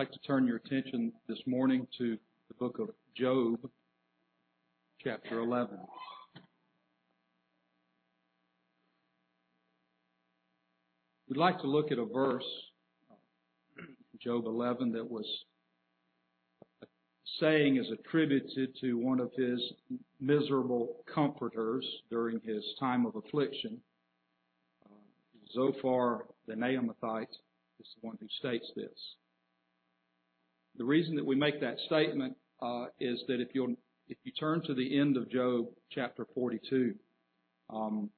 I'd like to turn your attention this morning to the book of Job, chapter 11. We'd like to look at a verse, Job 11, that was saying is attributed to one of his miserable comforters during his time of affliction. Zophar the Naamathite is the one who states this. The reason that we make that statement uh, is that if you if you turn to the end of Job chapter 42, um,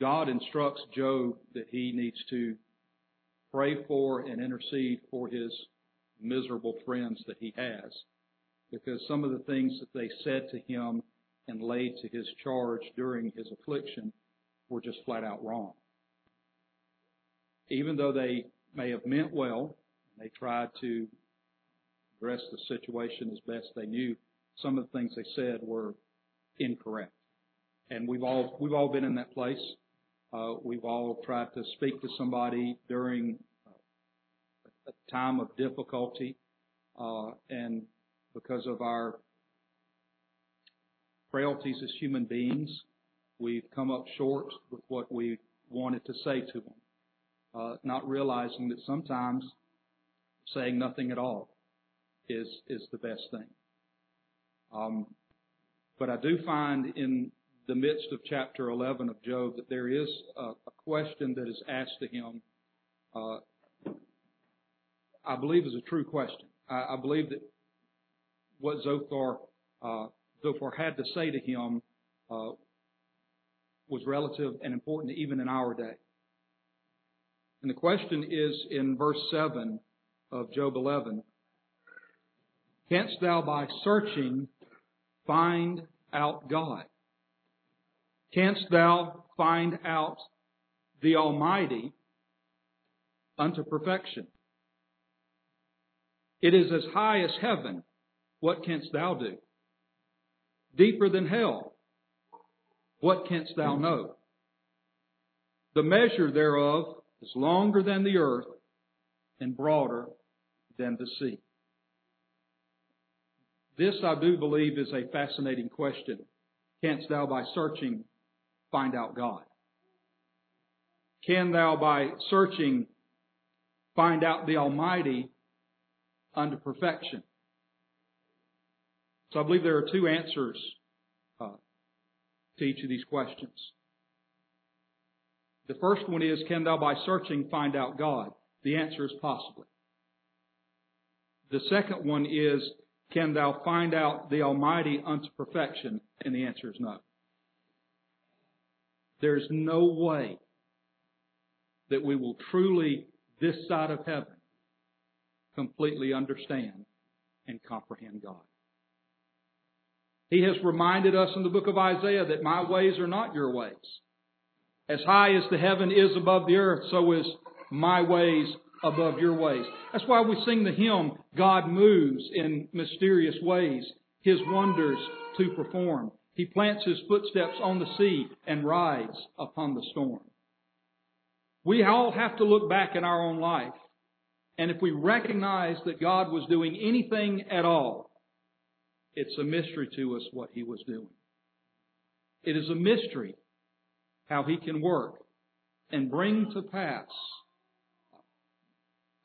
God instructs Job that he needs to pray for and intercede for his miserable friends that he has, because some of the things that they said to him and laid to his charge during his affliction were just flat out wrong. Even though they may have meant well, they tried to address the situation as best they knew. Some of the things they said were incorrect. And we've all, we've all been in that place. Uh, we've all tried to speak to somebody during a time of difficulty, uh, and because of our frailties as human beings, we've come up short with what we wanted to say to them, uh, not realizing that sometimes saying nothing at all is is the best thing. Um, but I do find in the midst of chapter 11 of Job that there is a, a question that is asked to him. Uh, I believe is a true question. I, I believe that what Zophar uh, Zophar had to say to him uh, was relative and important even in our day. And the question is in verse 7 of Job 11. Canst thou by searching find out God? Canst thou find out the Almighty unto perfection? It is as high as heaven. What canst thou do? Deeper than hell. What canst thou know? The measure thereof is longer than the earth and broader than to see? This, I do believe, is a fascinating question. Canst thou by searching find out God? Can thou by searching find out the Almighty unto perfection? So I believe there are two answers uh, to each of these questions. The first one is, can thou by searching find out God? The answer is possibly. The second one is, can thou find out the Almighty unto perfection? And the answer is no. There's no way that we will truly, this side of heaven, completely understand and comprehend God. He has reminded us in the book of Isaiah that my ways are not your ways. As high as the heaven is above the earth, so is my ways above your ways. That's why we sing the hymn, God moves in mysterious ways, His wonders to perform. He plants His footsteps on the sea and rides upon the storm. We all have to look back in our own life. And if we recognize that God was doing anything at all, it's a mystery to us what He was doing. It is a mystery how He can work and bring to pass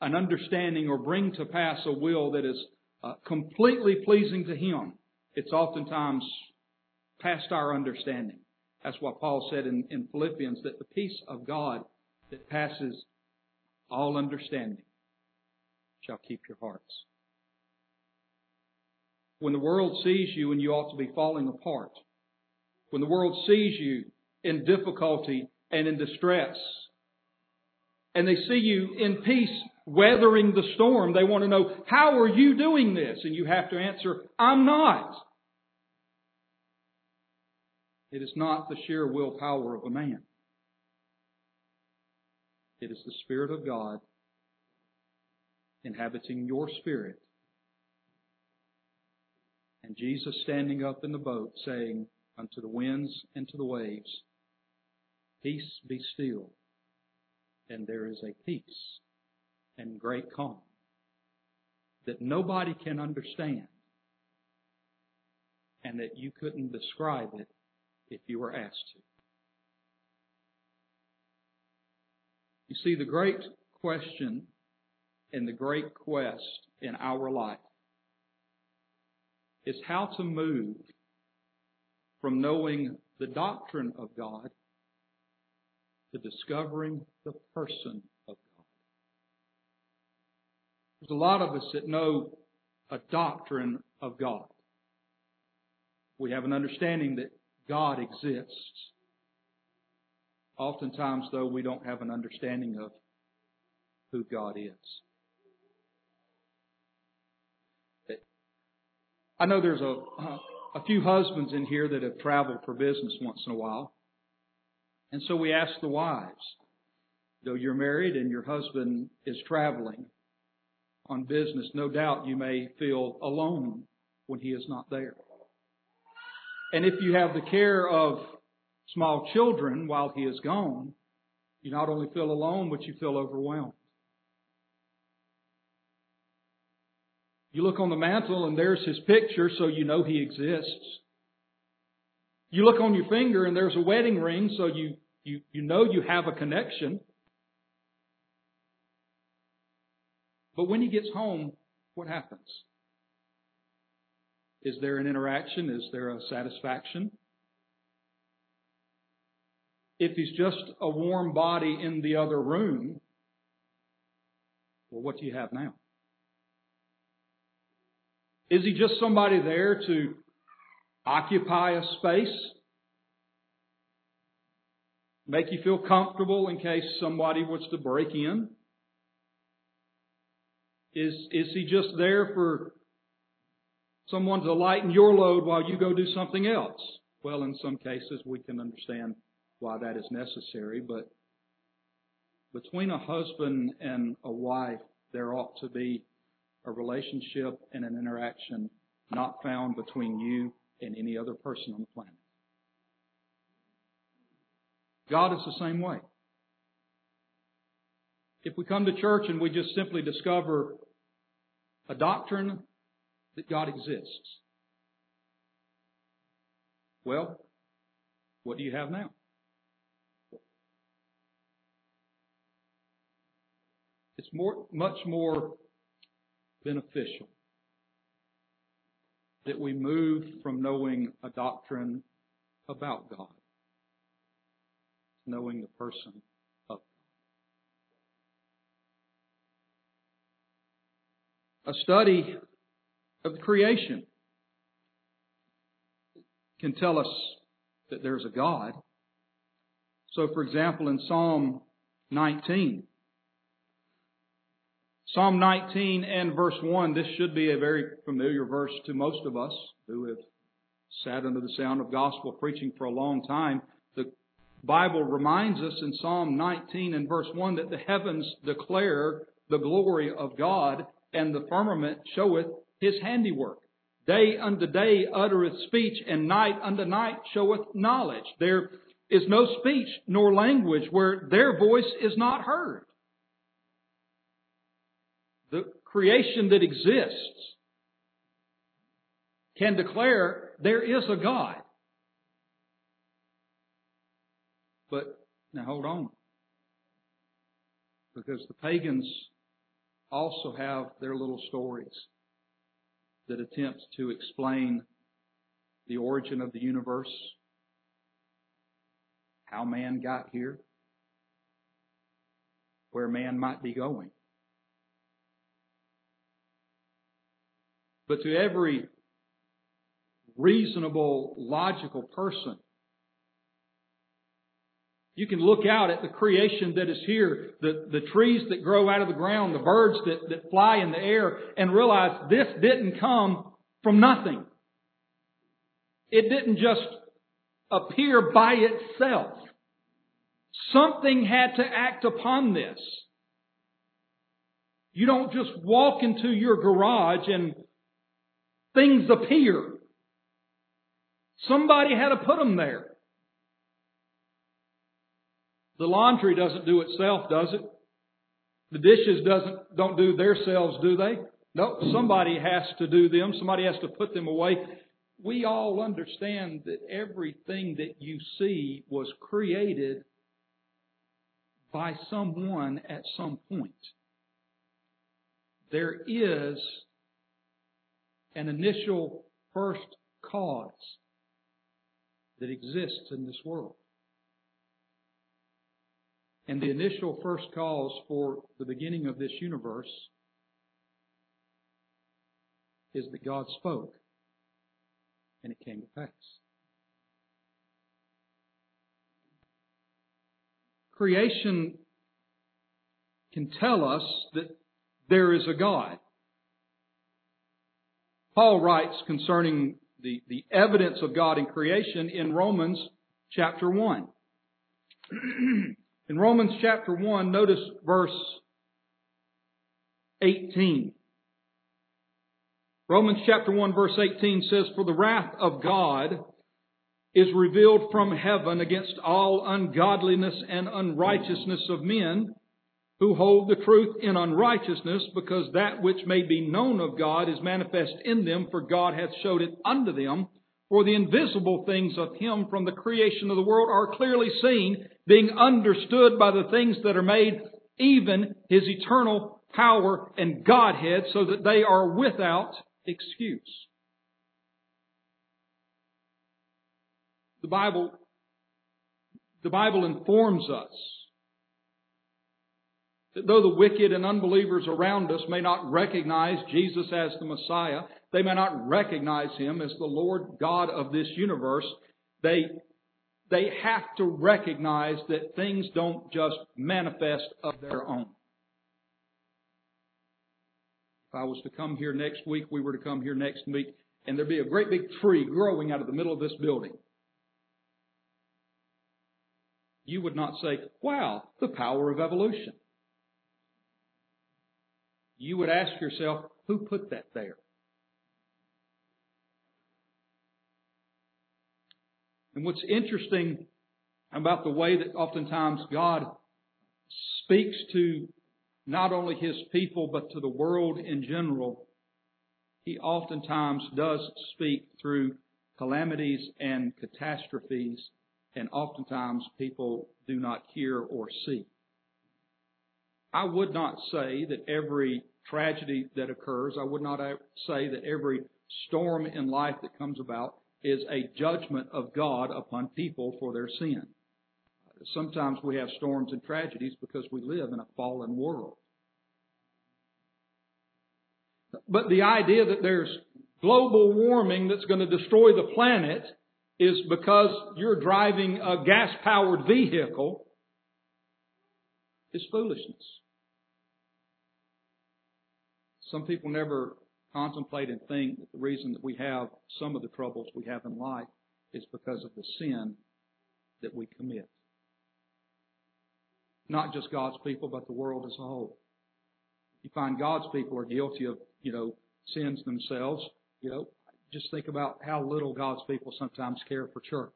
an understanding or bring to pass a will that is uh, completely pleasing to Him, it's oftentimes past our understanding. That's what Paul said in, in Philippians that the peace of God that passes all understanding shall keep your hearts. When the world sees you and you ought to be falling apart, when the world sees you in difficulty and in distress, and they see you in peace weathering the storm. They want to know, how are you doing this? And you have to answer, I'm not. It is not the sheer willpower of a man. It is the Spirit of God inhabiting your spirit. And Jesus standing up in the boat saying unto the winds and to the waves, Peace be still. And there is a peace and great calm that nobody can understand and that you couldn't describe it if you were asked to. You see, the great question and the great quest in our life is how to move from knowing the doctrine of God to discovering the person. There's a lot of us that know a doctrine of God. We have an understanding that God exists. Oftentimes, though, we don't have an understanding of who God is. I know there's a, a few husbands in here that have traveled for business once in a while. And so we ask the wives, though you're married and your husband is traveling on business, no doubt you may feel alone when he is not there. And if you have the care of small children while he is gone, you not only feel alone, but you feel overwhelmed. You look on the mantle and there's his picture, so you know he exists. You look on your finger and there's a wedding ring, so you, you, you know you have a connection. But when he gets home, what happens? Is there an interaction? Is there a satisfaction? If he's just a warm body in the other room, well, what do you have now? Is he just somebody there to occupy a space? Make you feel comfortable in case somebody was to break in? Is, is he just there for someone to lighten your load while you go do something else? Well, in some cases we can understand why that is necessary, but between a husband and a wife, there ought to be a relationship and an interaction not found between you and any other person on the planet. God is the same way. If we come to church and we just simply discover a doctrine that God exists, well, what do you have now? It's more, much more beneficial that we move from knowing a doctrine about God to knowing the person of God. A study of creation can tell us that there's a God. So, for example, in Psalm 19, Psalm 19 and verse 1, this should be a very familiar verse to most of us who have sat under the sound of gospel preaching for a long time. The Bible reminds us in Psalm 19 and verse 1 that the heavens declare the glory of God and the firmament showeth his handiwork. Day unto day uttereth speech, and night unto night showeth knowledge. There is no speech nor language where their voice is not heard the creation that exists can declare there is a God. But now hold on. Because the pagans also have their little stories that attempt to explain the origin of the universe, how man got here, where man might be going. But to every reasonable, logical person, you can look out at the creation that is here, the, the trees that grow out of the ground, the birds that, that fly in the air, and realize this didn't come from nothing. It didn't just appear by itself. Something had to act upon this. You don't just walk into your garage and things appear. Somebody had to put them there. The laundry doesn't do itself, does it? The dishes doesn't don't do themselves, do they? No, somebody has to do them. Somebody has to put them away. We all understand that everything that you see was created by someone at some point. There is an initial first cause that exists in this world. And the initial first cause for the beginning of this universe is that God spoke and it came to pass. Creation can tell us that there is a God. Paul writes concerning the, the evidence of God in creation in Romans chapter 1. in Romans chapter 1, notice verse 18. Romans chapter 1 verse 18 says, For the wrath of God is revealed from heaven against all ungodliness and unrighteousness of men who hold the truth in unrighteousness, because that which may be known of God is manifest in them, for God hath showed it unto them. For the invisible things of Him from the creation of the world are clearly seen, being understood by the things that are made, even His eternal power and Godhead, so that they are without excuse. The Bible, the Bible informs us that though the wicked and unbelievers around us may not recognize Jesus as the Messiah, they may not recognize Him as the Lord God of this universe, they, they have to recognize that things don't just manifest of their own. If I was to come here next week, we were to come here next week, and there'd be a great big tree growing out of the middle of this building. You would not say, wow, the power of evolution. You would ask yourself, who put that there? And what's interesting about the way that oftentimes God speaks to not only his people, but to the world in general, he oftentimes does speak through calamities and catastrophes, and oftentimes people do not hear or see. I would not say that every tragedy that occurs, I would not say that every storm in life that comes about is a judgment of God upon people for their sin. Sometimes we have storms and tragedies because we live in a fallen world. But the idea that there's global warming that's going to destroy the planet is because you're driving a gas powered vehicle is foolishness. Some people never contemplate and think that the reason that we have some of the troubles we have in life is because of the sin that we commit. Not just God's people, but the world as a whole. You find God's people are guilty of, you know, sins themselves, you know, just think about how little God's people sometimes care for church.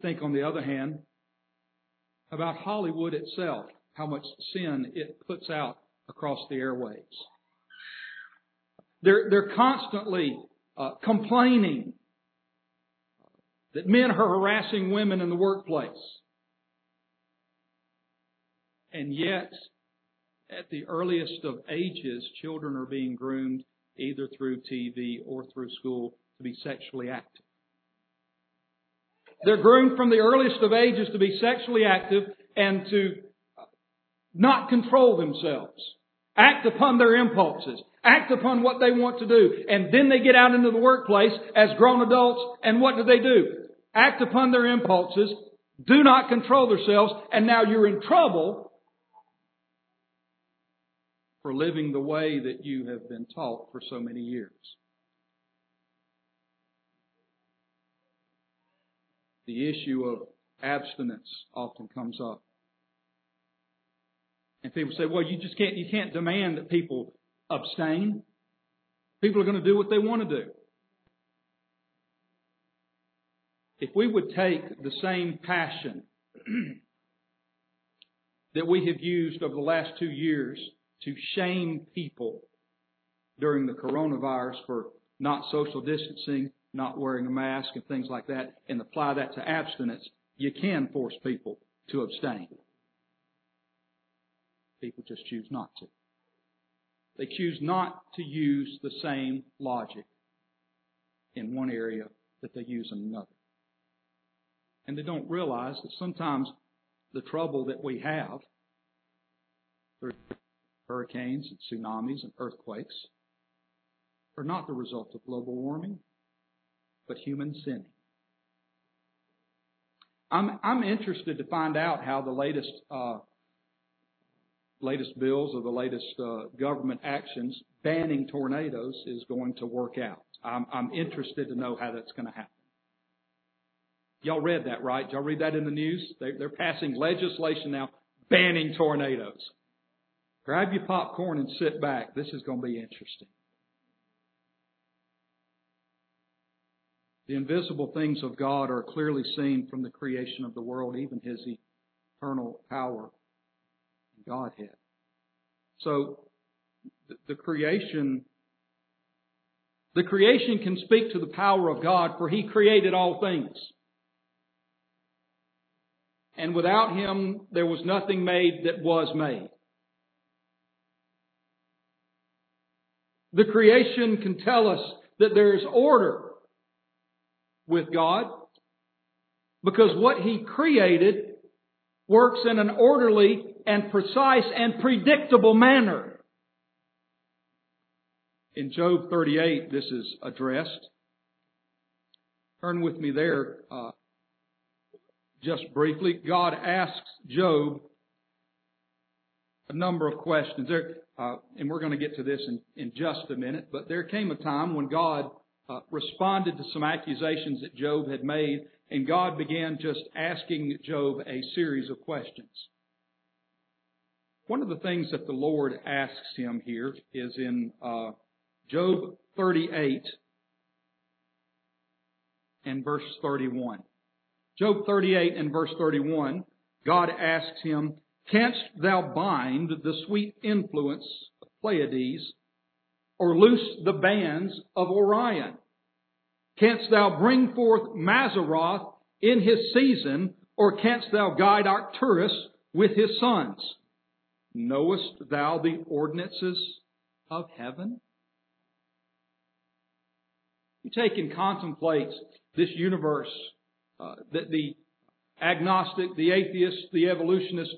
Think, on the other hand, about Hollywood itself, how much sin it puts out across the airwaves. They're, they're constantly uh, complaining that men are harassing women in the workplace. And yet, at the earliest of ages, children are being groomed either through TV or through school to be sexually active. They're groomed from the earliest of ages to be sexually active and to not control themselves, act upon their impulses, act upon what they want to do, and then they get out into the workplace as grown adults, and what do they do? Act upon their impulses, do not control themselves, and now you're in trouble for living the way that you have been taught for so many years. The issue of abstinence often comes up. And people say, well, you just can't, you can't demand that people abstain. People are going to do what they want to do. If we would take the same passion that we have used over the last two years to shame people during the coronavirus for not social distancing, not wearing a mask, and things like that, and apply that to abstinence, you can force people to abstain. People just choose not to. They choose not to use the same logic in one area that they use in another. And they don't realize that sometimes the trouble that we have through hurricanes and tsunamis and earthquakes are not the result of global warming, but human sinning. I'm, I'm interested to find out how the latest uh, latest bills or the latest uh, government actions banning tornadoes is going to work out. I'm, I'm interested to know how that's going to happen. Y'all read that, right? Y'all read that in the news? They, they're passing legislation now banning tornadoes. Grab your popcorn and sit back. This is going to be interesting. The invisible things of God are clearly seen from the creation of the world, even His eternal power Godhead. So, the creation, the creation can speak to the power of God, for He created all things. And without Him, there was nothing made that was made. The creation can tell us that there is order with God because what He created works in an orderly and precise and predictable manner. In Job 38, this is addressed. Turn with me there uh, just briefly. God asks Job a number of questions. There, uh, and we're going to get to this in, in just a minute, but there came a time when God uh, responded to some accusations that Job had made, and God began just asking Job a series of questions. One of the things that the Lord asks him here is in uh, Job 38 and verse 31. Job 38 and verse 31, God asks him, Canst thou bind the sweet influence of Pleiades, or loose the bands of Orion? Canst thou bring forth Mazzaroth in his season, or canst thou guide Arcturus with his sons? Knowest thou the ordinances of heaven? You take and contemplate this universe uh, that the agnostic, the atheist, the evolutionist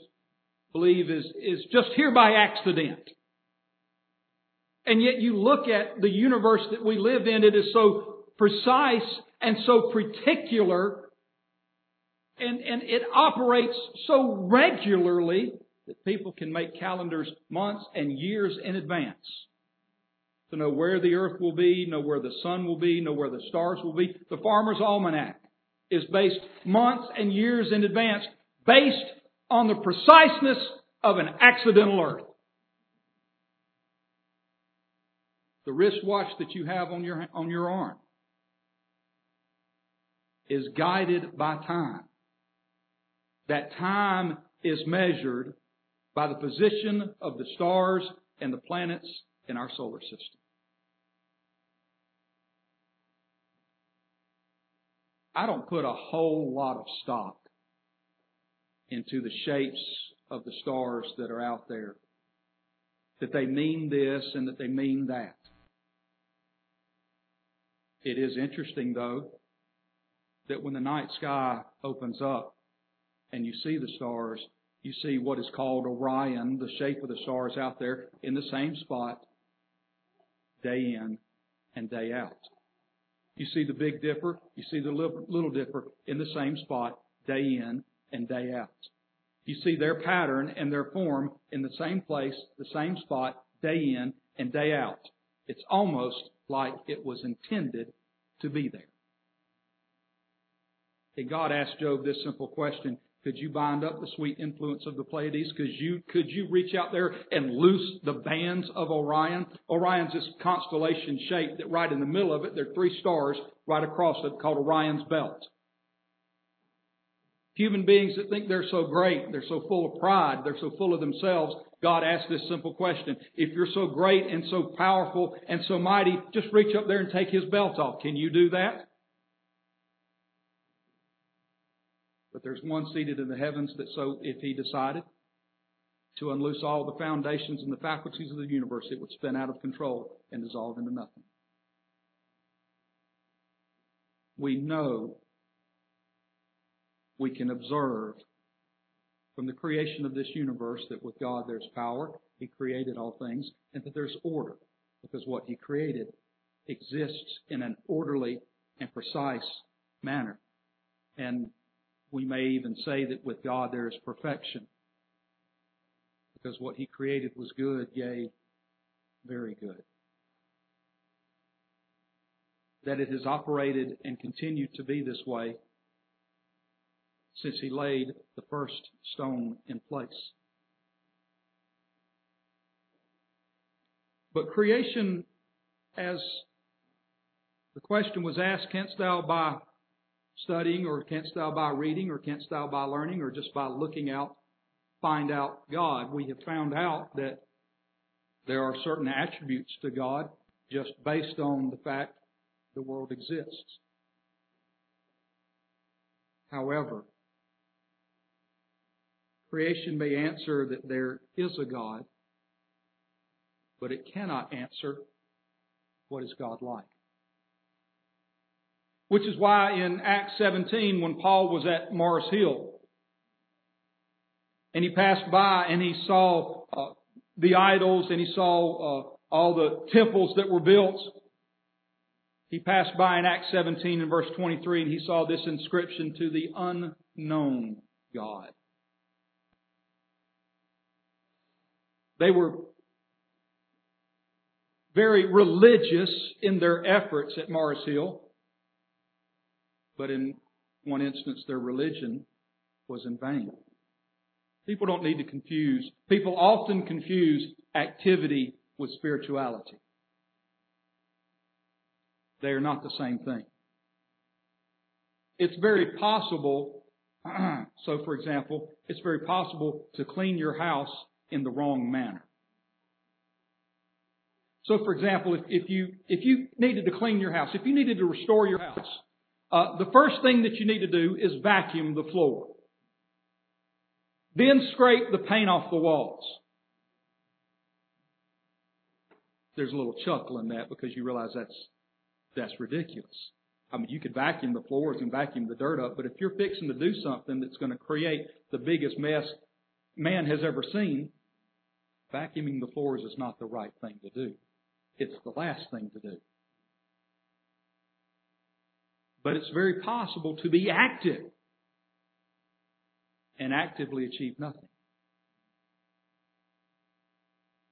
believe is, is just here by accident. And yet you look at the universe that we live in, it is so precise and so particular, and, and it operates so regularly that people can make calendars months and years in advance to know where the earth will be, know where the sun will be, know where the stars will be. The Farmer's Almanac is based months and years in advance based on the preciseness of an accidental earth. The wristwatch that you have on your, on your arm is guided by time. That time is measured by the position of the stars and the planets in our solar system. I don't put a whole lot of stock into the shapes of the stars that are out there. That they mean this and that they mean that. It is interesting though that when the night sky opens up and you see the stars, you see what is called Orion, the shape of the stars out there in the same spot day in and day out. You see the Big Dipper, you see the Little Dipper in the same spot day in and day out. You see their pattern and their form in the same place, the same spot, day in and day out. It's almost like it was intended to be there. And God asked Job this simple question. Could you bind up the sweet influence of the Pleiades? Could you, could you reach out there and loose the bands of Orion? Orion's this constellation shape that right in the middle of it, there are three stars right across it called Orion's belt. Human beings that think they're so great, they're so full of pride, they're so full of themselves, God asks this simple question. If you're so great and so powerful and so mighty, just reach up there and take his belt off. Can you do that? But there's one seated in the heavens that so, if he decided to unloose all the foundations and the faculties of the universe, it would spin out of control and dissolve into nothing. We know, we can observe from the creation of this universe that with God there's power, He created all things, and that there's order, because what He created exists in an orderly and precise manner. And we may even say that with God there is perfection, because what He created was good, yea, very good. That it has operated and continued to be this way since he laid the first stone in place. But creation, as the question was asked, canst thou by studying, or can't thou by reading, or canst thou by learning, or just by looking out, find out God? We have found out that there are certain attributes to God just based on the fact the world exists. However, Creation may answer that there is a God, but it cannot answer what is God like. Which is why in Acts 17, when Paul was at Mars Hill, and he passed by and he saw uh, the idols and he saw uh, all the temples that were built, he passed by in Acts 17 and verse 23 and he saw this inscription to the unknown God. They were very religious in their efforts at Mars Hill, but in one instance, their religion was in vain. People don't need to confuse. People often confuse activity with spirituality. They are not the same thing. It's very possible, so for example, it's very possible to clean your house in the wrong manner. So, for example, if, if you if you needed to clean your house, if you needed to restore your house, uh, the first thing that you need to do is vacuum the floor. Then scrape the paint off the walls. There's a little chuckle in that because you realize that's that's ridiculous. I mean, you could vacuum the floors and vacuum the dirt up, but if you're fixing to do something that's going to create the biggest mess man has ever seen, vacuuming the floors is not the right thing to do. It's the last thing to do. But it's very possible to be active and actively achieve nothing.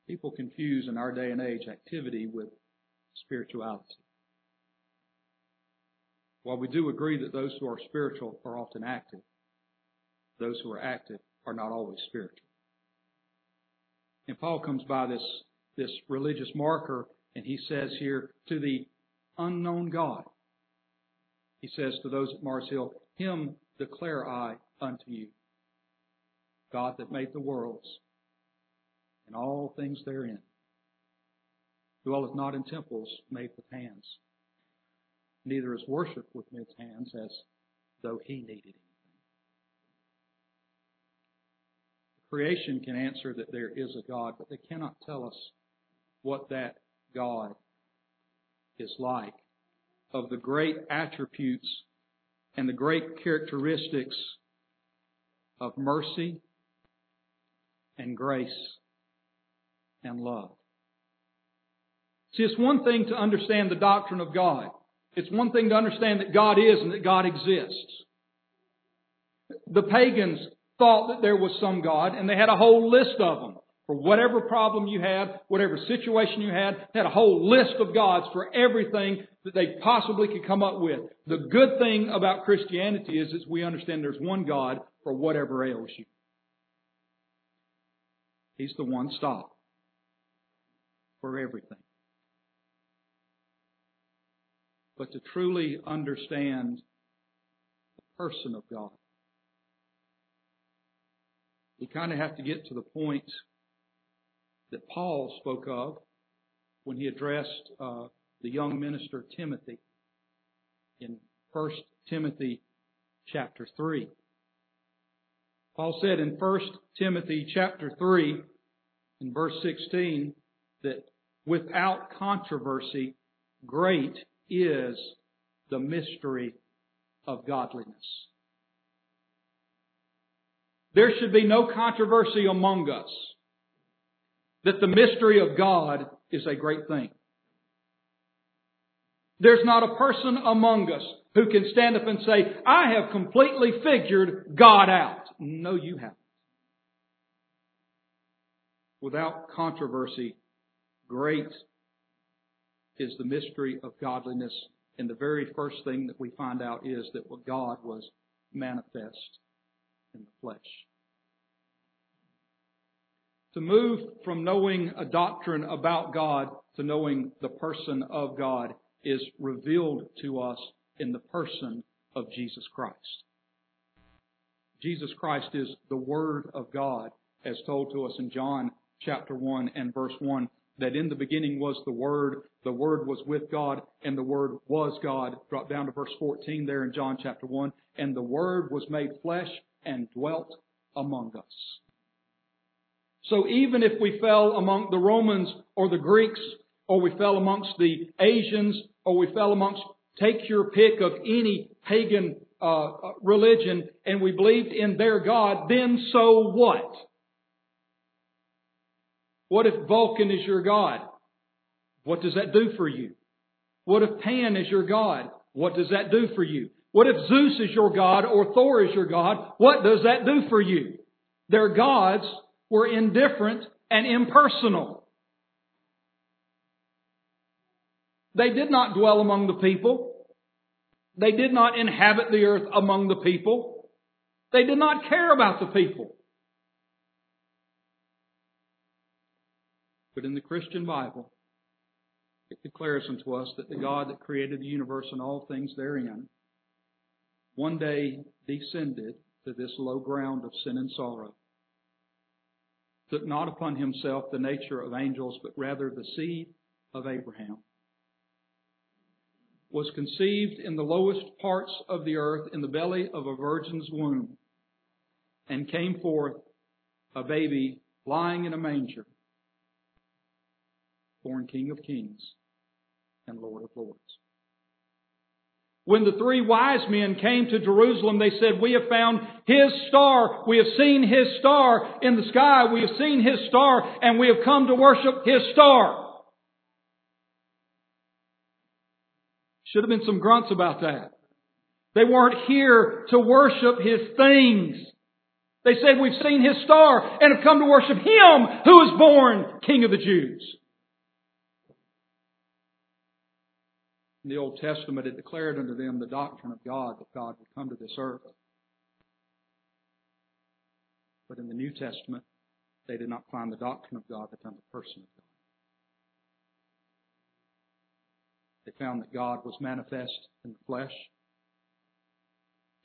People confuse in our day and age activity with spirituality. While we do agree that those who are spiritual are often active, those who are active are not always spiritual. And Paul comes by this, this religious marker and he says here, to the unknown God. He says to those at Mars Hill, Him declare I unto you. God that made the worlds and all things therein, dwelleth not in temples made with hands, neither is worshipped with men's hands as though he needed anything. Creation can answer that there is a God, but they cannot tell us what that God is like, of the great attributes and the great characteristics of mercy and grace and love. See, it's one thing to understand the doctrine of God. It's one thing to understand that God is and that God exists. The pagans thought that there was some God, and they had a whole list of them. For whatever problem you had, whatever situation you had, they had a whole list of gods for everything that they possibly could come up with. The good thing about Christianity is, is we understand there's one God for whatever ails you. He's the one stop for everything. But to truly understand the person of God, we kind of have to get to the point that Paul spoke of when he addressed uh, the young minister Timothy in 1 Timothy chapter 3. Paul said in 1 Timothy chapter 3 in verse 16 that without controversy great is the mystery of godliness. There should be no controversy among us that the mystery of God is a great thing. There's not a person among us who can stand up and say, I have completely figured God out. No, you haven't. Without controversy, great is the mystery of godliness. And the very first thing that we find out is that what God was manifest in the flesh. To move from knowing a doctrine about God to knowing the person of God is revealed to us in the person of Jesus Christ. Jesus Christ is the Word of God, as told to us in John chapter 1 and verse 1, that in the beginning was the Word, the Word was with God, and the Word was God. Drop down to verse 14 there in John chapter 1, and the Word was made flesh and dwelt among us. So even if we fell among the Romans or the Greeks, or we fell amongst the Asians, or we fell amongst, take your pick of any pagan uh, uh, religion, and we believed in their God, then so what? What if Vulcan is your God? What does that do for you? What if Pan is your God? What does that do for you? What if Zeus is your God or Thor is your God? What does that do for you? Their gods were indifferent and impersonal. They did not dwell among the people. They did not inhabit the earth among the people. They did not care about the people. But in the Christian Bible, it declares unto us that the God that created the universe and all things therein one day descended to this low ground of sin and sorrow took not upon himself the nature of angels, but rather the seed of Abraham, was conceived in the lowest parts of the earth in the belly of a virgin's womb, and came forth a baby lying in a manger, born King of kings and Lord of lords. When the three wise men came to Jerusalem, they said, We have found His star. We have seen His star in the sky. We have seen His star and we have come to worship His star. Should have been some grunts about that. They weren't here to worship His things. They said, We've seen His star and have come to worship Him who is born King of the Jews. In the Old Testament, it declared unto them the doctrine of God, that God would come to this earth. But in the New Testament, they did not find the doctrine of God, but found the person of God. They found that God was manifest in the flesh,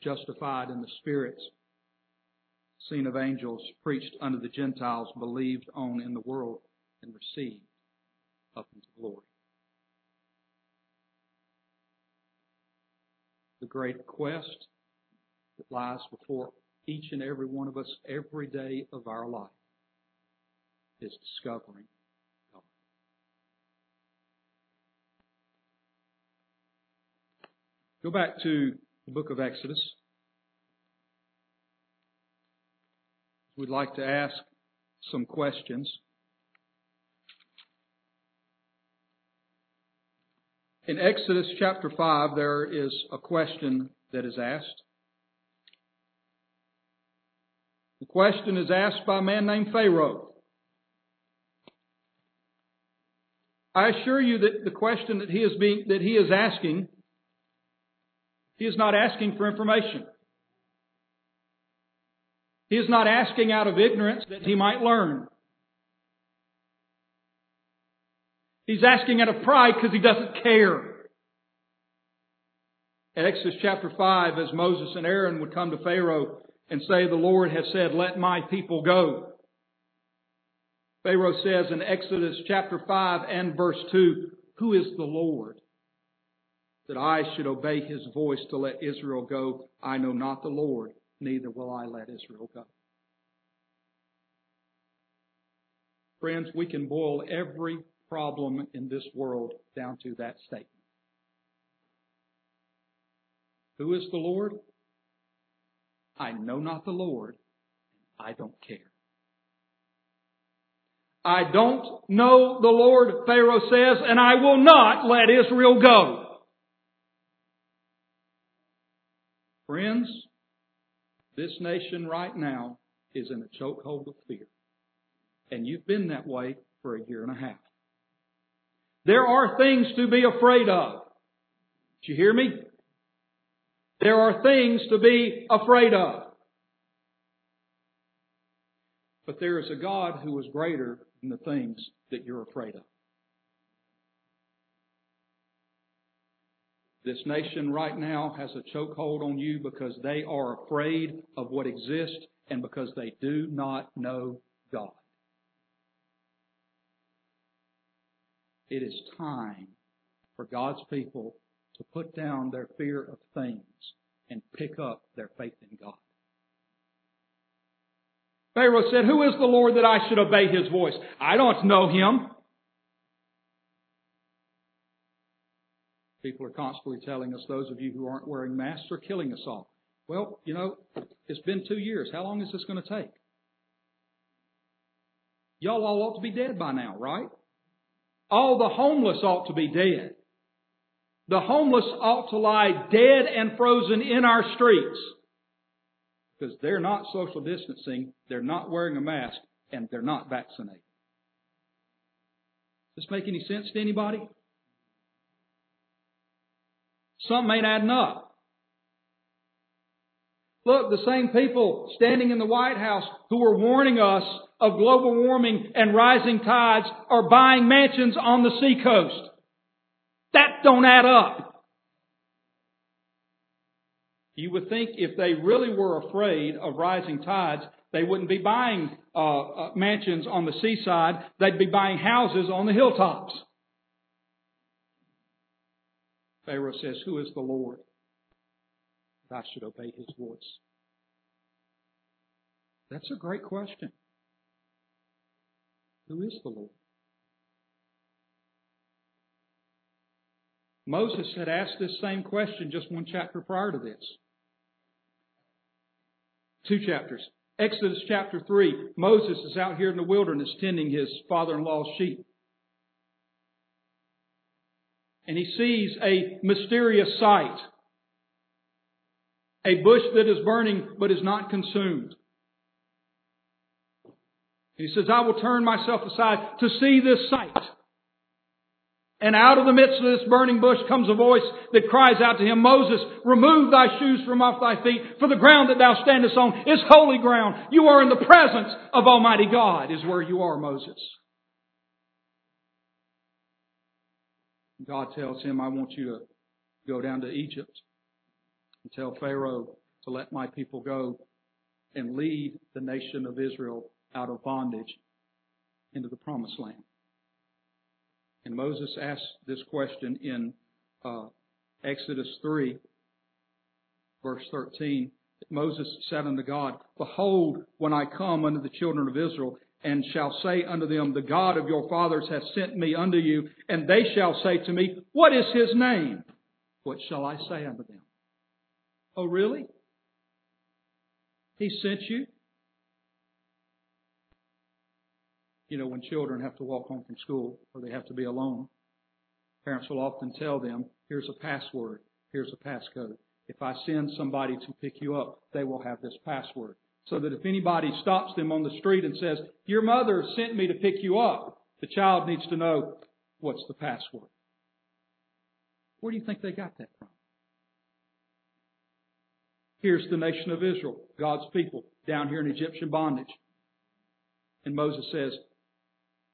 justified in the Spirit, seen of angels, preached unto the Gentiles, believed on in the world, and received up into glory. The great quest that lies before each and every one of us every day of our life is discovering God. Go back to the book of Exodus. We'd like to ask some questions. In Exodus chapter 5, there is a question that is asked. The question is asked by a man named Pharaoh. I assure you that the question that he is being, that he is asking, he is not asking for information. He is not asking out of ignorance that he might learn. He's asking out of pride because he doesn't care. In Exodus chapter 5, as Moses and Aaron would come to Pharaoh and say, the Lord has said, let my people go. Pharaoh says in Exodus chapter 5 and verse 2, who is the Lord that I should obey his voice to let Israel go? I know not the Lord, neither will I let Israel go. Friends, we can boil every problem in this world down to that statement. Who is the Lord? I know not the Lord. I don't care. I don't know the Lord, Pharaoh says, and I will not let Israel go. Friends, this nation right now is in a chokehold of fear. And you've been that way for a year and a half. There are things to be afraid of. Did you hear me? There are things to be afraid of. But there is a God who is greater than the things that you're afraid of. This nation right now has a chokehold on you because they are afraid of what exists and because they do not know God. It is time for God's people to put down their fear of things and pick up their faith in God. Pharaoh said, Who is the Lord that I should obey his voice? I don't know him. People are constantly telling us, those of you who aren't wearing masks are killing us all. Well, you know, it's been two years. How long is this going to take? Y'all all ought to be dead by now, right? All the homeless ought to be dead. The homeless ought to lie dead and frozen in our streets because they're not social distancing, they're not wearing a mask, and they're not vaccinated. Does this make any sense to anybody? Something ain't adding up. Look, the same people standing in the White House who were warning us of global warming and rising tides are buying mansions on the seacoast. That don't add up. You would think if they really were afraid of rising tides, they wouldn't be buying uh, uh, mansions on the seaside. They'd be buying houses on the hilltops. Pharaoh says, Who is the Lord? That I should obey his voice. That's a great question. Who is the Lord? Moses had asked this same question just one chapter prior to this. Two chapters. Exodus chapter 3. Moses is out here in the wilderness tending his father in law's sheep. And he sees a mysterious sight. A bush that is burning but is not consumed. He says, I will turn myself aside to see this sight. And out of the midst of this burning bush comes a voice that cries out to him, Moses, remove thy shoes from off thy feet, for the ground that thou standest on is holy ground. You are in the presence of Almighty God, is where you are, Moses. God tells him, I want you to go down to Egypt and tell Pharaoh to let my people go and lead the nation of Israel out of bondage into the promised land. And Moses asked this question in uh, Exodus 3, verse 13. Moses said unto God, Behold, when I come unto the children of Israel, and shall say unto them, The God of your fathers hath sent me unto you, and they shall say to me, What is his name? What shall I say unto them? Oh, really? He sent you? You know, when children have to walk home from school or they have to be alone, parents will often tell them, here's a password, here's a passcode. If I send somebody to pick you up, they will have this password. So that if anybody stops them on the street and says, your mother sent me to pick you up, the child needs to know what's the password. Where do you think they got that from? Here's the nation of Israel, God's people, down here in Egyptian bondage. And Moses says,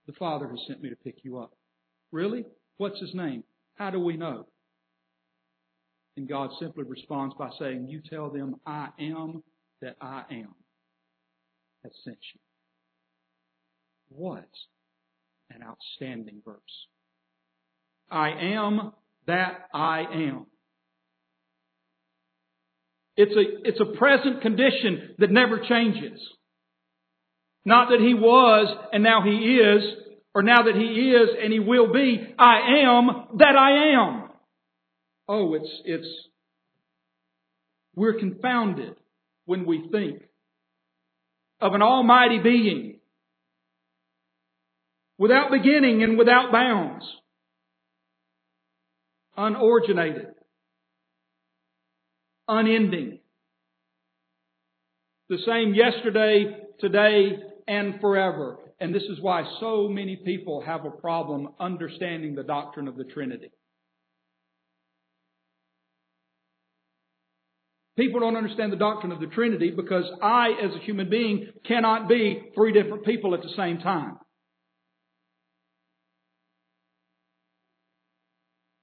the Father has sent me to pick you up. Really? What's his name? How do we know? And God simply responds by saying, You tell them, I am that I am has sent you. What an outstanding verse. I am that I am. It's a, it's a present condition that never changes. Not that he was and now he is, or now that he is and he will be. I am that I am. Oh, it's, it's, we're confounded when we think of an almighty being without beginning and without bounds, unoriginated, unending, the same yesterday, today, and forever. And this is why so many people have a problem understanding the doctrine of the Trinity. People don't understand the doctrine of the Trinity because I, as a human being, cannot be three different people at the same time.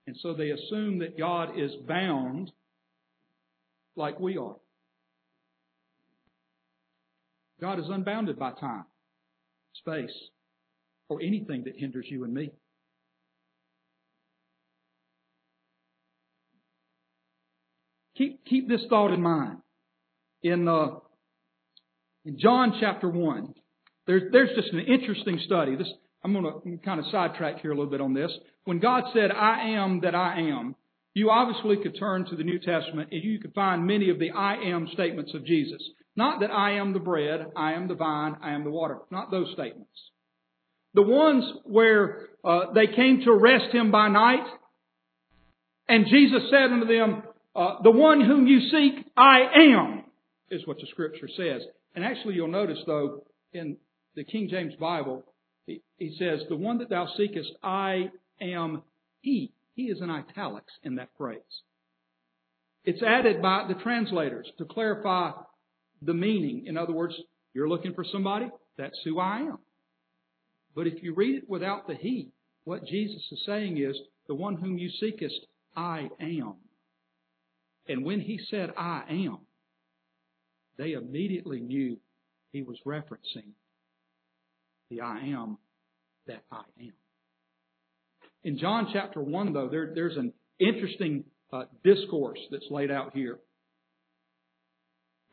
And so they assume that God is bound like we are. God is unbounded by time, space, or anything that hinders you and me. Keep, keep this thought in mind. In, uh, in John chapter 1, there's, there's just an interesting study. This, I'm going to kind of sidetrack here a little bit on this. When God said, I am that I am, you obviously could turn to the New Testament and you could find many of the I am statements of Jesus. Not that I am the bread, I am the vine, I am the water. Not those statements. The ones where uh, they came to arrest him by night, and Jesus said unto them, uh, the one whom you seek, I am, is what the scripture says. And actually you'll notice though, in the King James Bible, he, he says, the one that thou seekest, I am he. He is in italics in that phrase. It's added by the translators to clarify the meaning. In other words, you're looking for somebody, that's who I am. But if you read it without the he, what Jesus is saying is, the one whom you seekest, I am. And when he said, I am, they immediately knew he was referencing the I am that I am. In John chapter 1, though, there, there's an interesting uh, discourse that's laid out here.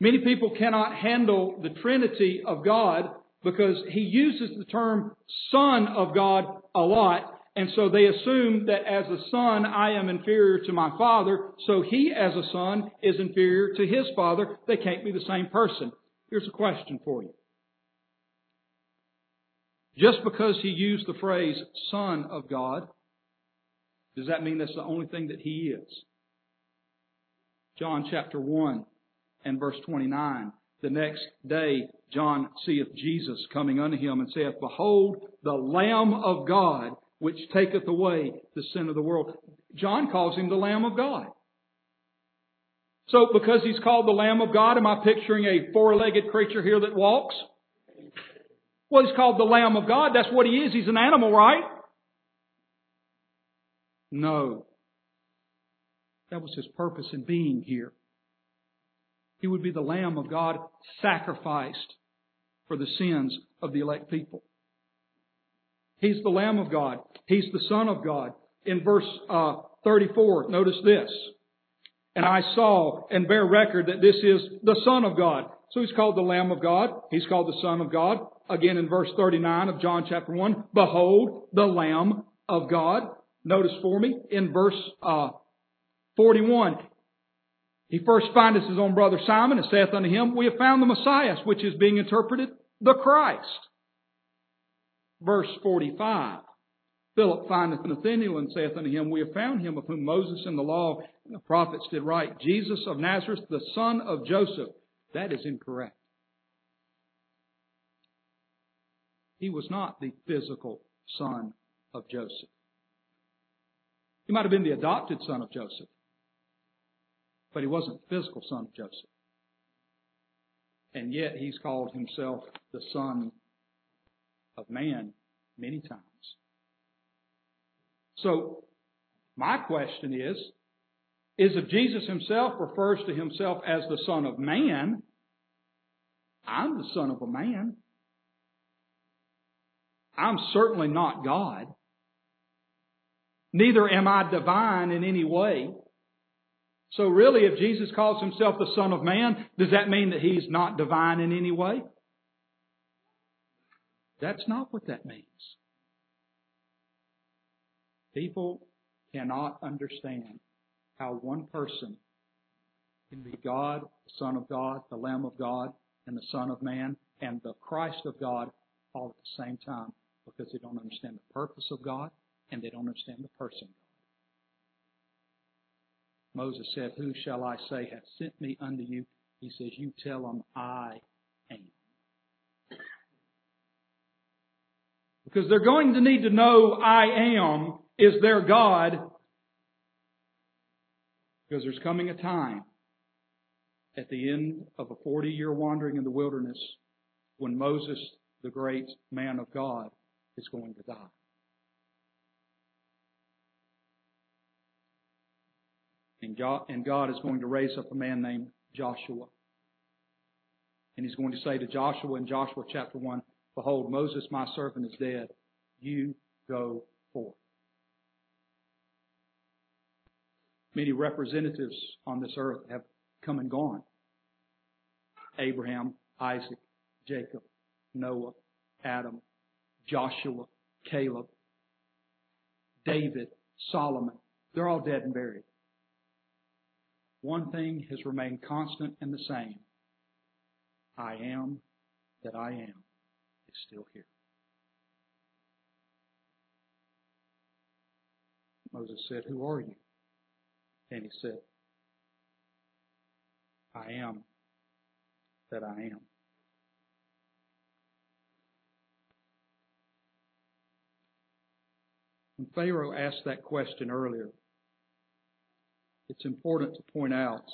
Many people cannot handle the Trinity of God because he uses the term Son of God a lot and so they assume that as a son, I am inferior to my father, so he as a son is inferior to his father. They can't be the same person. Here's a question for you. Just because he used the phrase son of God, does that mean that's the only thing that he is? John chapter 1 and verse 29. The next day, John seeth Jesus coming unto him and saith, Behold, the Lamb of God which taketh away the sin of the world. John calls him the Lamb of God. So because he's called the Lamb of God, am I picturing a four-legged creature here that walks? Well, he's called the Lamb of God. That's what he is. He's an animal, right? No. That was his purpose in being here. He would be the Lamb of God sacrificed for the sins of the elect people. He's the Lamb of God. He's the Son of God. In verse uh, 34, notice this. And I saw and bear record that this is the Son of God. So he's called the Lamb of God. He's called the Son of God. Again in verse 39 of John chapter 1, behold the Lamb of God. Notice for me in verse uh, 41, he first findeth his own brother Simon and saith unto him, We have found the Messiah, which is being interpreted the Christ. Verse 45. Philip findeth Nathanael and saith unto him, We have found him of whom Moses and the law and the prophets did write, Jesus of Nazareth, the son of Joseph. That is incorrect. He was not the physical son of Joseph. He might have been the adopted son of Joseph, but he wasn't the physical son of Joseph. And yet he's called himself the son of man many times. So, my question is, is if Jesus himself refers to himself as the Son of Man, I'm the son of a man. I'm certainly not God. Neither am I divine in any way. So really, if Jesus calls himself the Son of Man, does that mean that he's not divine in any way? That's not what that means. People cannot understand how one person can be God, the Son of God, the Lamb of God, and the Son of Man, and the Christ of God all at the same time because they don't understand the purpose of God and they don't understand the person of God. Moses said, Who shall I say hath sent me unto you? He says, You tell them I am. Because they're going to need to know I am is their God. Because there's coming a time at the end of a 40 year wandering in the wilderness when Moses, the great man of God, is going to die. And God, and God is going to raise up a man named Joshua. And he's going to say to Joshua in Joshua chapter 1, Behold, Moses, my servant, is dead. You go forth. Many representatives on this earth have come and gone. Abraham, Isaac, Jacob, Noah, Adam, Joshua, Caleb, David, Solomon. They're all dead and buried. One thing has remained constant and the same. I am that I am is still here. Moses said, Who are you? And he said, I am that I am. When Pharaoh asked that question earlier, it's important to point out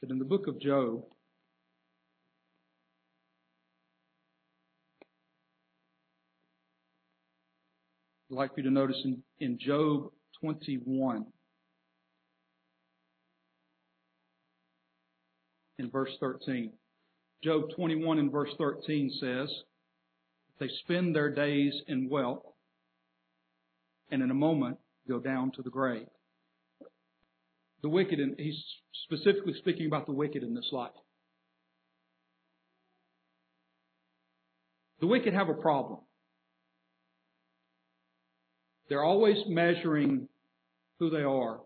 that in the book of Job, I'd like you to notice in, in Job 21, in verse 13. Job 21 in verse 13 says, They spend their days in wealth, and in a moment go down to the grave. The wicked, and he's specifically speaking about the wicked in this life. The wicked have a problem. They're always measuring who they are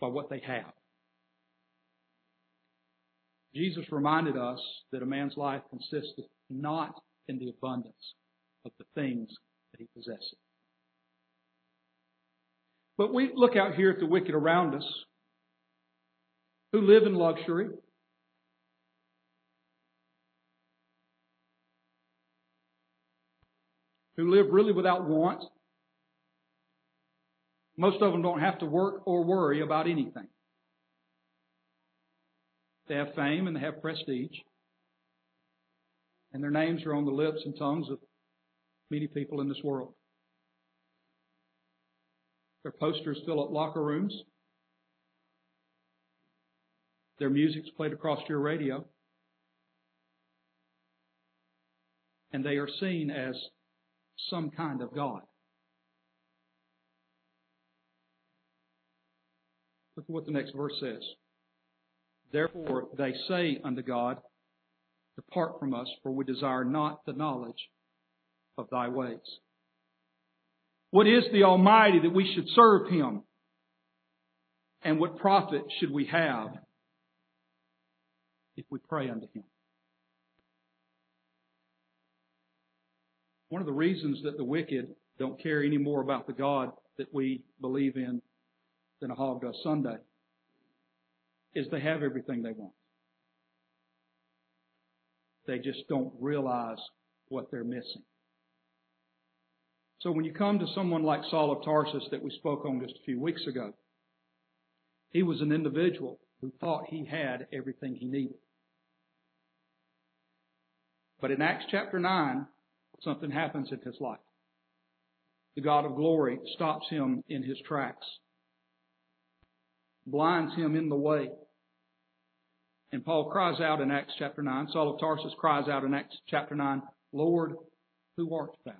by what they have. Jesus reminded us that a man's life consists not in the abundance of the things that he possesses. But we look out here at the wicked around us who live in luxury. Who live really without want. Most of them don't have to work or worry about anything. They have fame and they have prestige. And their names are on the lips and tongues of many people in this world. Their posters fill up locker rooms. Their music's played across your radio. And they are seen as some kind of God. Look at what the next verse says. Therefore they say unto God, Depart from us, for we desire not the knowledge of thy ways. What is the Almighty that we should serve Him? And what profit should we have if we pray unto Him? One of the reasons that the wicked don't care any more about the God that we believe in than a hog does Sunday is they have everything they want. They just don't realize what they're missing. So when you come to someone like Saul of Tarsus that we spoke on just a few weeks ago, he was an individual who thought he had everything he needed. But in Acts chapter 9, something happens in his life. The God of glory stops him in his tracks, blinds him in the way, And Paul cries out in Acts chapter 9, Saul of Tarsus cries out in Acts chapter 9, Lord, who art thou?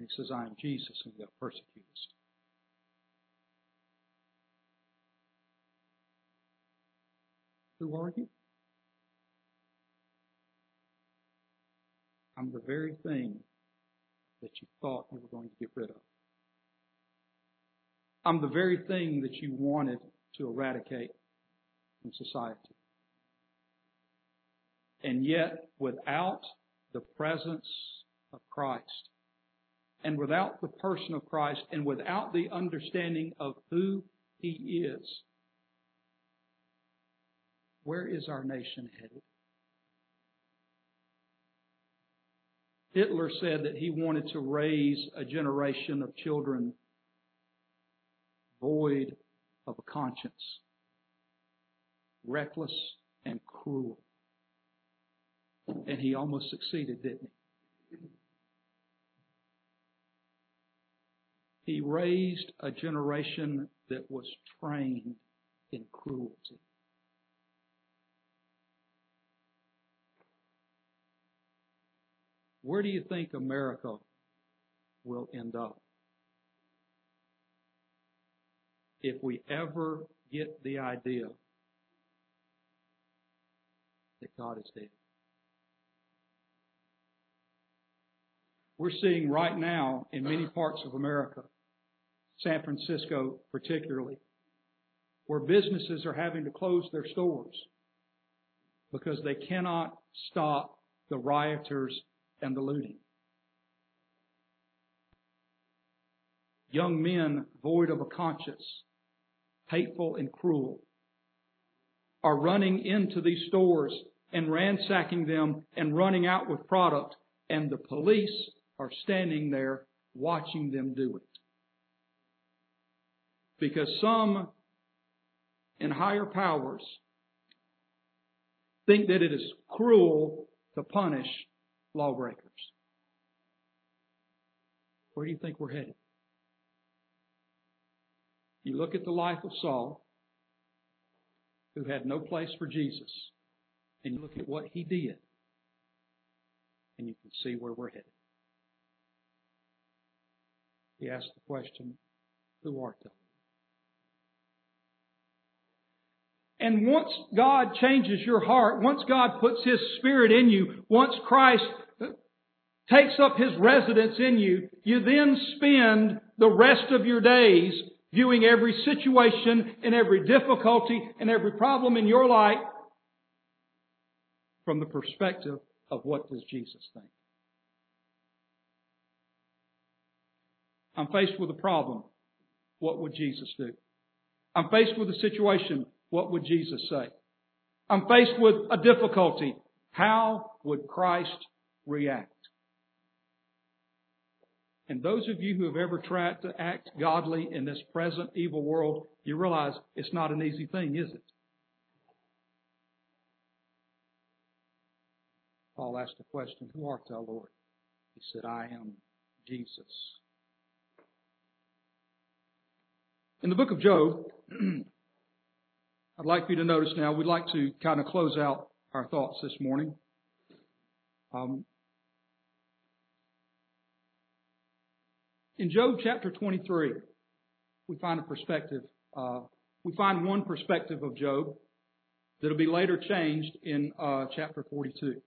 He says, I am Jesus whom thou persecutest. Who are you? I'm the very thing that you thought you were going to get rid of. I'm the very thing that you wanted to eradicate from society. And yet, without the presence of Christ, and without the person of Christ, and without the understanding of who He is, where is our nation headed? Hitler said that he wanted to raise a generation of children void of a conscience, reckless and cruel. And he almost succeeded, didn't he? He raised a generation that was trained in cruelty. Where do you think America will end up? If we ever get the idea that God is dead. We're seeing right now in many parts of America, San Francisco particularly, where businesses are having to close their stores because they cannot stop the rioters and the looting. Young men void of a conscience, hateful and cruel, are running into these stores and ransacking them and running out with product, and the police are standing there watching them do it. Because some in higher powers think that it is cruel to punish lawbreakers. Where do you think we're headed? You look at the life of Saul, who had no place for Jesus, and you look at what he did, and you can see where we're headed. He asked the question, Who art thou? And once God changes your heart, once God puts His Spirit in you, once Christ uh, takes up His residence in you, you then spend the rest of your days viewing every situation and every difficulty and every problem in your life from the perspective of what does Jesus think. I'm faced with a problem. What would Jesus do? I'm faced with a situation. What would Jesus say? I'm faced with a difficulty. How would Christ react? And those of you who have ever tried to act godly in this present evil world, you realize it's not an easy thing, is it? Paul asked the question, Who art thou, Lord? He said, I am Jesus. In the book of Job, I'd like for you to notice now, we'd like to kind of close out our thoughts this morning. Um, in Job chapter 23, we find a perspective. Uh, we find one perspective of Job that'll be later changed in uh, chapter 42.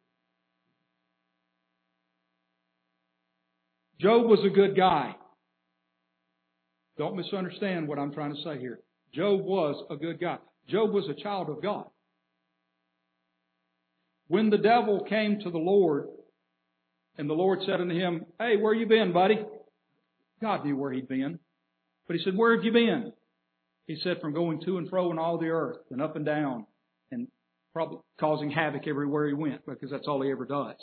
Job was a good guy. Don't misunderstand what I'm trying to say here. Job was a good guy. Job was a child of God. When the devil came to the Lord, and the Lord said unto him, Hey, where you been, buddy? God knew where he'd been. But he said, Where have you been? He said, From going to and fro in all the earth, and up and down, and probably causing havoc everywhere he went, because that's all he ever does.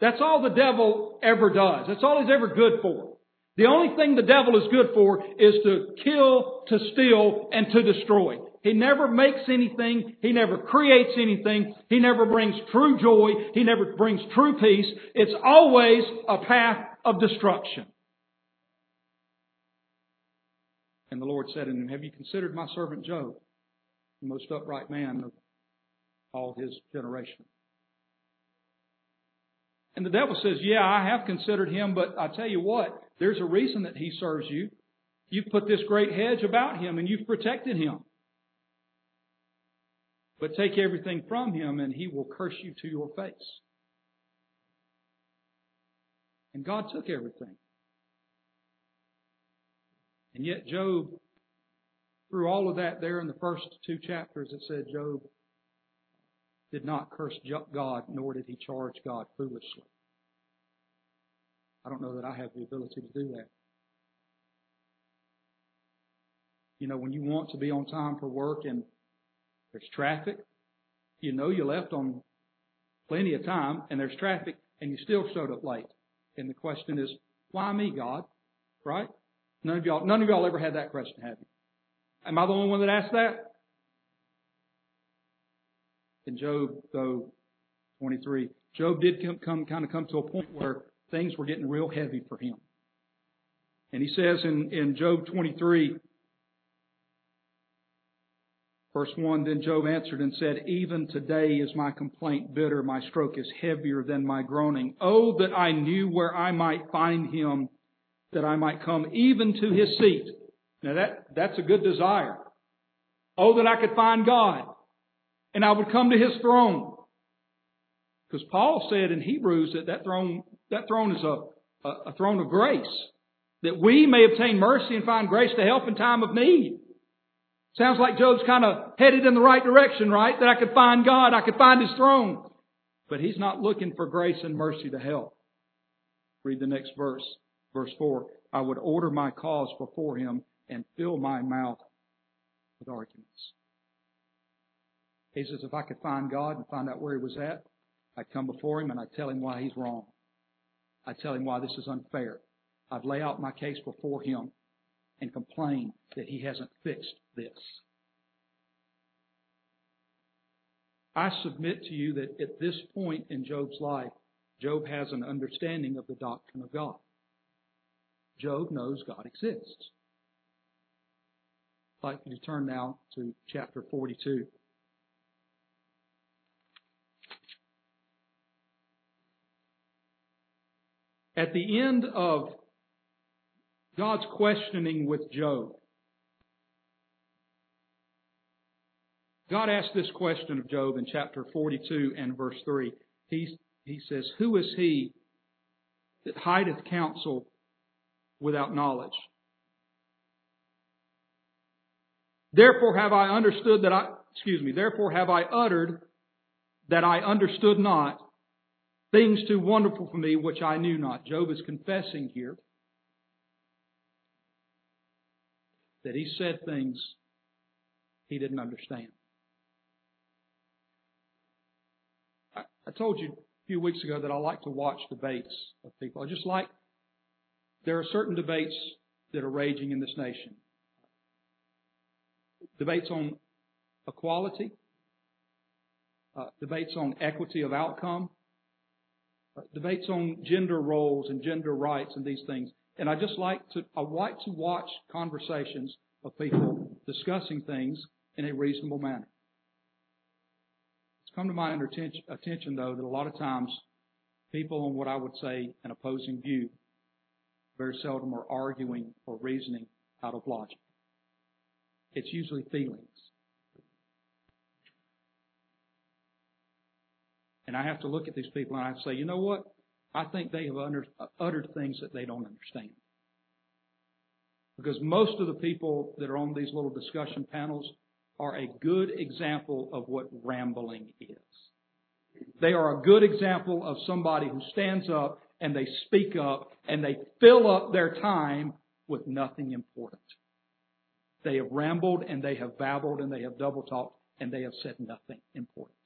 That's all the devil ever does. That's all he's ever good for. The only thing the devil is good for is to kill, to steal, and to destroy. He never makes anything. He never creates anything. He never brings true joy. He never brings true peace. It's always a path of destruction. And the Lord said to him, Have you considered my servant Job? the most upright man of all his generation. And the devil says, Yeah, I have considered him, but I tell you what, there's a reason that he serves you. You've put this great hedge about him and you've protected him. But take everything from him and he will curse you to your face. And God took everything. And yet Job, through all of that there in the first two chapters, it said Job did not curse God, nor did he charge God foolishly. I don't know that I have the ability to do that. You know, when you want to be on time for work and there's traffic, you know you left on plenty of time and there's traffic and you still showed up late. And the question is, why me, God? Right? None of y'all, none of y'all ever had that question, have you? Am I the only one that asked that? In Job, though, 23, Job did come, come kind of come to a point where things were getting real heavy for him. And he says in, in Job 23, verse 1, Then Job answered and said, Even today is my complaint bitter, my stroke is heavier than my groaning. Oh, that I knew where I might find him, that I might come even to his seat. Now that, that's a good desire. Oh, that I could find God and I would come to his throne. Because Paul said in Hebrews that that throne, that throne is a, a, a throne of grace. That we may obtain mercy and find grace to help in time of need. Sounds like Job's kind of headed in the right direction, right? That I could find God, I could find His throne. But he's not looking for grace and mercy to help. Read the next verse. Verse 4. I would order my cause before him and fill my mouth with arguments. He says, if I could find God and find out where he was at, I'd come before him and I'd tell him why he's wrong. I'd tell him why this is unfair. I'd lay out my case before him and complain that he hasn't fixed this. I submit to you that at this point in Job's life, Job has an understanding of the doctrine of God. Job knows God exists. I'd like you to turn now to chapter 42. At the end of God's questioning with Job, God asked this question of Job in chapter 42 and verse 3. He, he says, Who is he that hideth counsel without knowledge? Therefore have I understood that I, excuse me, therefore have I uttered that I understood not things too wonderful for me which I knew not. Job is confessing here that he said things he didn't understand. I, I told you a few weeks ago that I like to watch debates of people. I just like, there are certain debates that are raging in this nation. Debates on equality, uh, debates on equity of outcome, debates on gender roles and gender rights and these things. And I just like to, I like to watch conversations of people discussing things in a reasonable manner. It's come to my attention, though, that a lot of times people on what I would say an opposing view very seldom are arguing or reasoning out of logic. It's usually feelings. And I have to look at these people and I say, you know what? I think they have uttered things that they don't understand. Because most of the people that are on these little discussion panels are a good example of what rambling is. They are a good example of somebody who stands up and they speak up and they fill up their time with nothing important. They have rambled and they have babbled and they have double talked and they have said nothing important.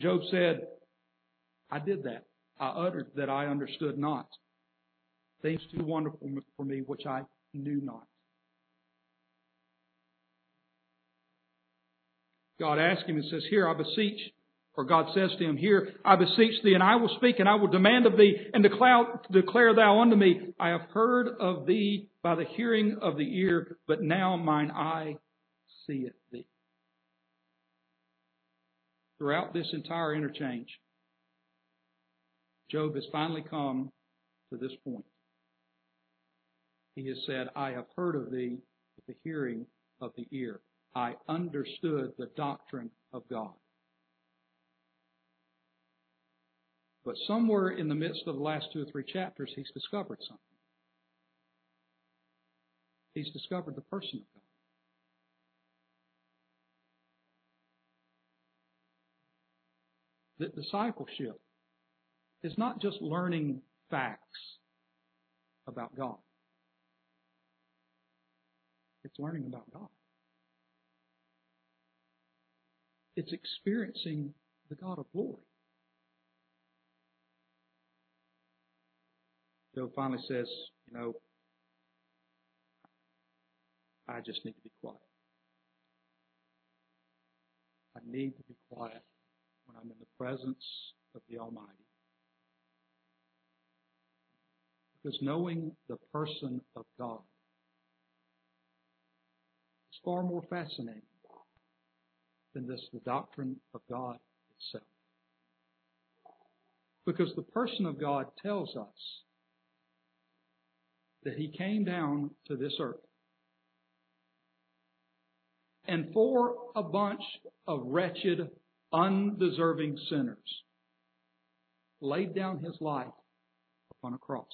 Job said, I did that. I uttered that I understood not. Things too wonderful for me which I knew not. God asked him and says, Here I beseech, or God says to him, Here I beseech thee, and I will speak, and I will demand of thee, and declare, declare thou unto me, I have heard of thee by the hearing of the ear, but now mine eye seeth thee. Throughout this entire interchange, Job has finally come to this point. He has said, I have heard of thee with the hearing of the ear. I understood the doctrine of God. But somewhere in the midst of the last two or three chapters, he's discovered something. He's discovered the person of God. That discipleship is not just learning facts about God. It's learning about God. It's experiencing the God of glory. Job finally says, you know, I just need to be quiet. I need to be quiet when I'm in the presence of the Almighty. Because knowing the person of God is far more fascinating than this the doctrine of God itself. Because the person of God tells us that he came down to this earth and for a bunch of wretched, undeserving sinners, laid down his life upon a cross.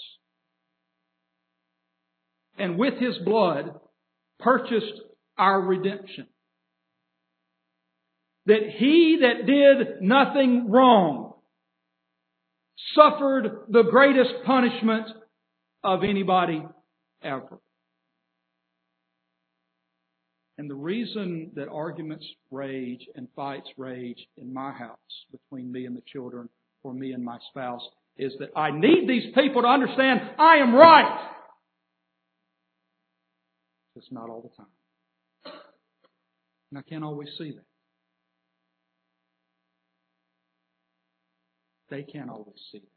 And with his blood, purchased our redemption. That he that did nothing wrong suffered the greatest punishment of anybody ever. And the reason that arguments rage and fights rage in my house between me and the children or me and my spouse is that I need these people to understand I am right. Just not all the time. And I can't always see that. They can't always see that.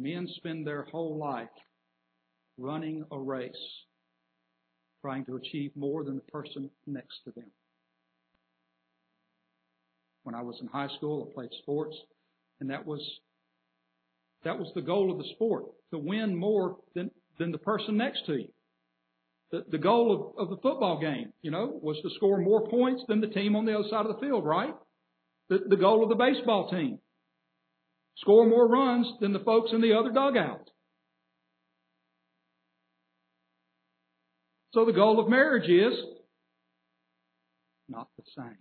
Men spend their whole life running a race, trying to achieve more than the person next to them. When I was in high school, I played sports, and that was that was the goal of the sport to win more than than the person next to you. The, the goal of, of the football game, you know, was to score more points than the team on the other side of the field, right? The, the goal of the baseball team, score more runs than the folks in the other dugout. So the goal of marriage is not the same.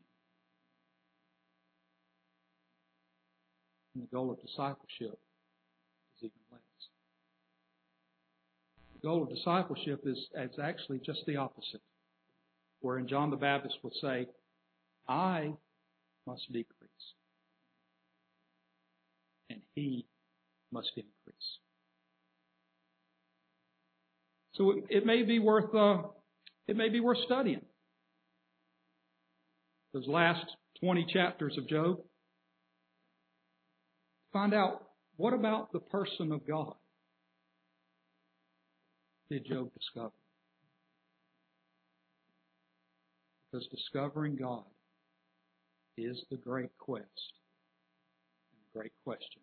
And the goal of discipleship is even less. The goal of discipleship is, is actually just the opposite. Wherein John the Baptist would say, I must decrease and he must increase. So it, it may be worth uh, it may be worth studying those last 20 chapters of Job. Find out what about the person of God did Job discover? Because discovering God is the great quest and the great question